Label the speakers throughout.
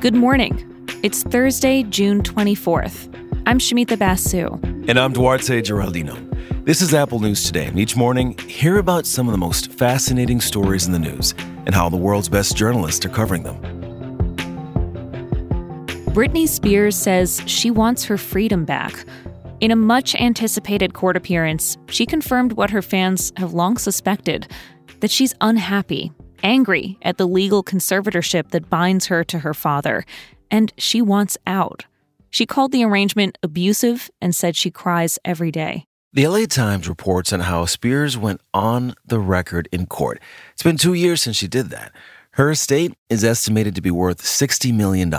Speaker 1: Good morning. It's Thursday, June 24th. I'm Shamita Basu.
Speaker 2: And I'm Duarte Geraldino. This is Apple News Today. and Each morning, hear about some of the most fascinating stories in the news and how the world's best journalists are covering them.
Speaker 1: Britney Spears says she wants her freedom back. In a much anticipated court appearance, she confirmed what her fans have long suspected that she's unhappy, angry at the legal conservatorship that binds her to her father, and she wants out. She called the arrangement abusive and said she cries every day.
Speaker 2: The LA Times reports on how Spears went on the record in court. It's been two years since she did that. Her estate is estimated to be worth $60 million.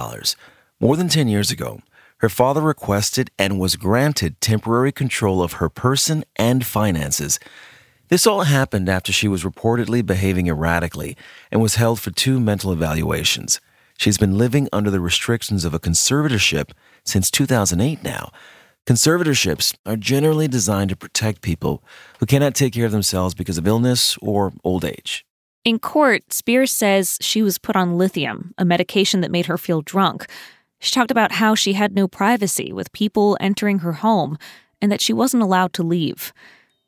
Speaker 2: More than 10 years ago, her father requested and was granted temporary control of her person and finances. This all happened after she was reportedly behaving erratically and was held for two mental evaluations. She's been living under the restrictions of a conservatorship since 2008 now. Conservatorships are generally designed to protect people who cannot take care of themselves because of illness or old age.
Speaker 1: In court, Spears says she was put on lithium, a medication that made her feel drunk. She talked about how she had no privacy with people entering her home and that she wasn't allowed to leave.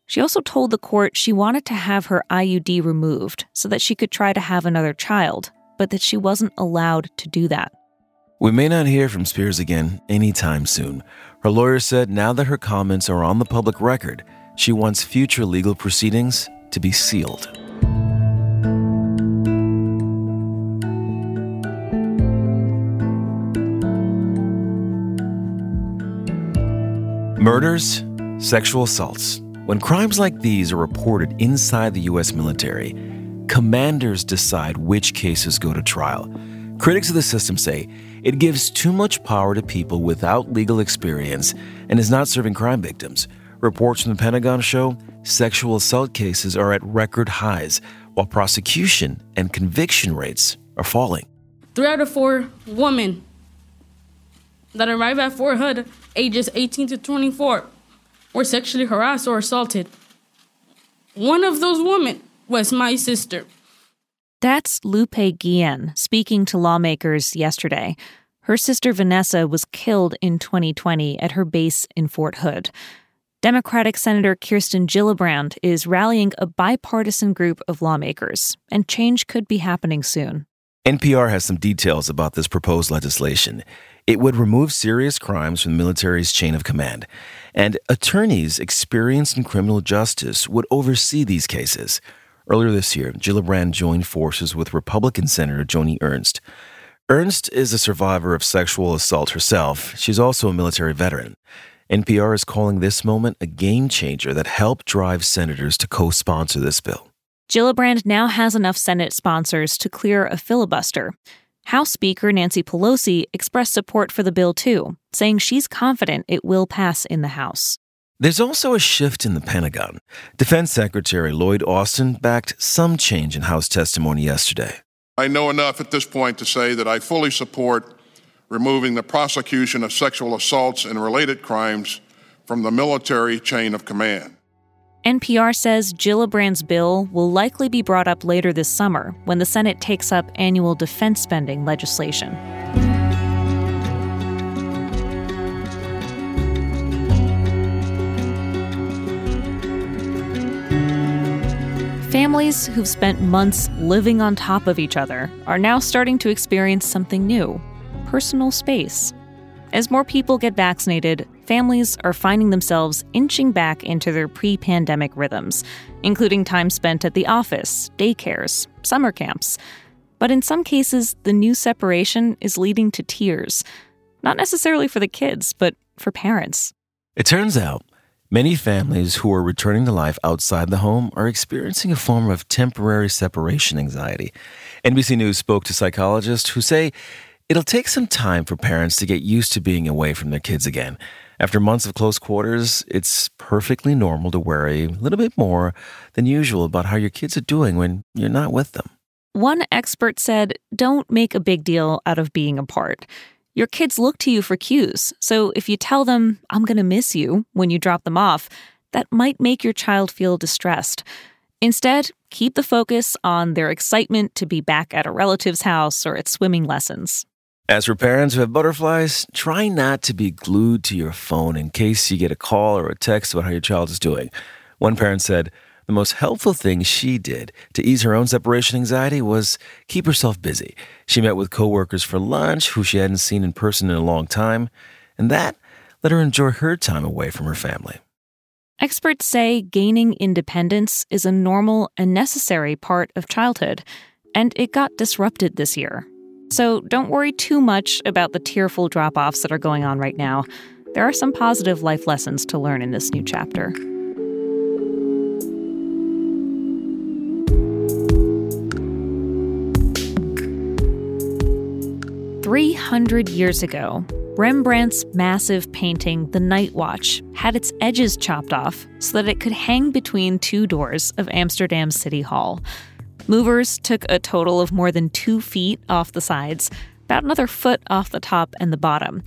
Speaker 1: She also told the court she wanted to have her IUD removed so that she could try to have another child, but that she wasn't allowed to do that.
Speaker 2: We may not hear from Spears again anytime soon. Her lawyer said now that her comments are on the public record, she wants future legal proceedings to be sealed. Murders, sexual assaults. When crimes like these are reported inside the U.S. military, commanders decide which cases go to trial. Critics of the system say it gives too much power to people without legal experience and is not serving crime victims. Reports from the Pentagon show sexual assault cases are at record highs, while prosecution and conviction rates are falling.
Speaker 3: Three out of four women that arrive at Fort Hood, ages 18 to 24, were sexually harassed or assaulted. One of those women was my sister.
Speaker 1: That's Lupe Guillen speaking to lawmakers yesterday. Her sister Vanessa was killed in 2020 at her base in Fort Hood. Democratic Senator Kirsten Gillibrand is rallying a bipartisan group of lawmakers, and change could be happening soon.
Speaker 2: NPR has some details about this proposed legislation. It would remove serious crimes from the military's chain of command, and attorneys experienced in criminal justice would oversee these cases. Earlier this year, Gillibrand joined forces with Republican Senator Joni Ernst. Ernst is a survivor of sexual assault herself. She's also a military veteran. NPR is calling this moment a game changer that helped drive senators to co sponsor this bill.
Speaker 1: Gillibrand now has enough Senate sponsors to clear a filibuster. House Speaker Nancy Pelosi expressed support for the bill too, saying she's confident it will pass in the House.
Speaker 2: There's also a shift in the Pentagon. Defense Secretary Lloyd Austin backed some change in House testimony yesterday.
Speaker 4: I know enough at this point to say that I fully support removing the prosecution of sexual assaults and related crimes from the military chain of command.
Speaker 1: NPR says Gillibrand's bill will likely be brought up later this summer when the Senate takes up annual defense spending legislation. Families who've spent months living on top of each other are now starting to experience something new personal space. As more people get vaccinated, families are finding themselves inching back into their pre pandemic rhythms, including time spent at the office, daycares, summer camps. But in some cases, the new separation is leading to tears. Not necessarily for the kids, but for parents.
Speaker 2: It turns out many families who are returning to life outside the home are experiencing a form of temporary separation anxiety. NBC News spoke to psychologists who say It'll take some time for parents to get used to being away from their kids again. After months of close quarters, it's perfectly normal to worry a little bit more than usual about how your kids are doing when you're not with them.
Speaker 1: One expert said, Don't make a big deal out of being apart. Your kids look to you for cues, so if you tell them, I'm going to miss you when you drop them off, that might make your child feel distressed. Instead, keep the focus on their excitement to be back at a relative's house or at swimming lessons.
Speaker 2: As for parents who have butterflies, try not to be glued to your phone in case you get a call or a text about how your child is doing. One parent said, the most helpful thing she did to ease her own separation anxiety was keep herself busy. She met with coworkers for lunch who she hadn't seen in person in a long time, and that let her enjoy her time away from her family.
Speaker 1: Experts say gaining independence is a normal and necessary part of childhood, and it got disrupted this year. So don't worry too much about the tearful drop offs that are going on right now. There are some positive life lessons to learn in this new chapter. Three hundred years ago, Rembrandt's massive painting, The Night Watch, had its edges chopped off so that it could hang between two doors of Amsterdam City Hall. Movers took a total of more than two feet off the sides, about another foot off the top and the bottom.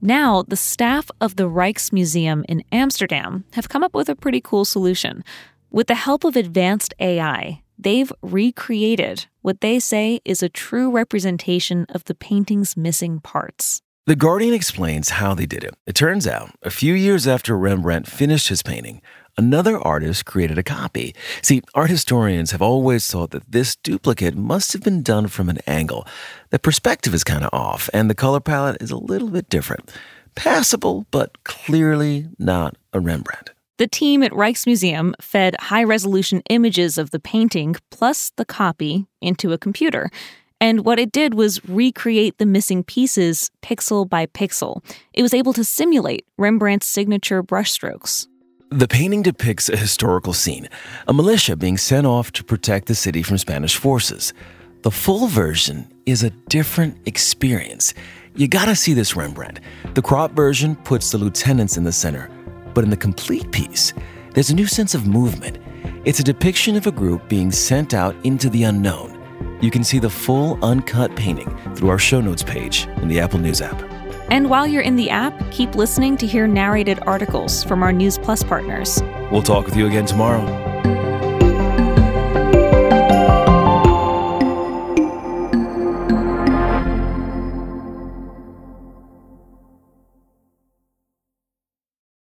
Speaker 1: Now, the staff of the Rijksmuseum in Amsterdam have come up with a pretty cool solution. With the help of advanced AI, they've recreated what they say is a true representation of the painting's missing parts.
Speaker 2: The Guardian explains how they did it. It turns out, a few years after Rembrandt finished his painting, another artist created a copy. See, art historians have always thought that this duplicate must have been done from an angle. The perspective is kind of off, and the color palette is a little bit different. Passable, but clearly not a Rembrandt.
Speaker 1: The team at Rijksmuseum fed high resolution images of the painting plus the copy into a computer. And what it did was recreate the missing pieces pixel by pixel. It was able to simulate Rembrandt's signature brushstrokes.
Speaker 2: The painting depicts a historical scene a militia being sent off to protect the city from Spanish forces. The full version is a different experience. You gotta see this Rembrandt. The crop version puts the lieutenants in the center, but in the complete piece, there's a new sense of movement. It's a depiction of a group being sent out into the unknown you can see the full uncut painting through our show notes page in the Apple News app.
Speaker 1: And while you're in the app, keep listening to hear narrated articles from our News Plus partners.
Speaker 2: We'll talk with you again tomorrow.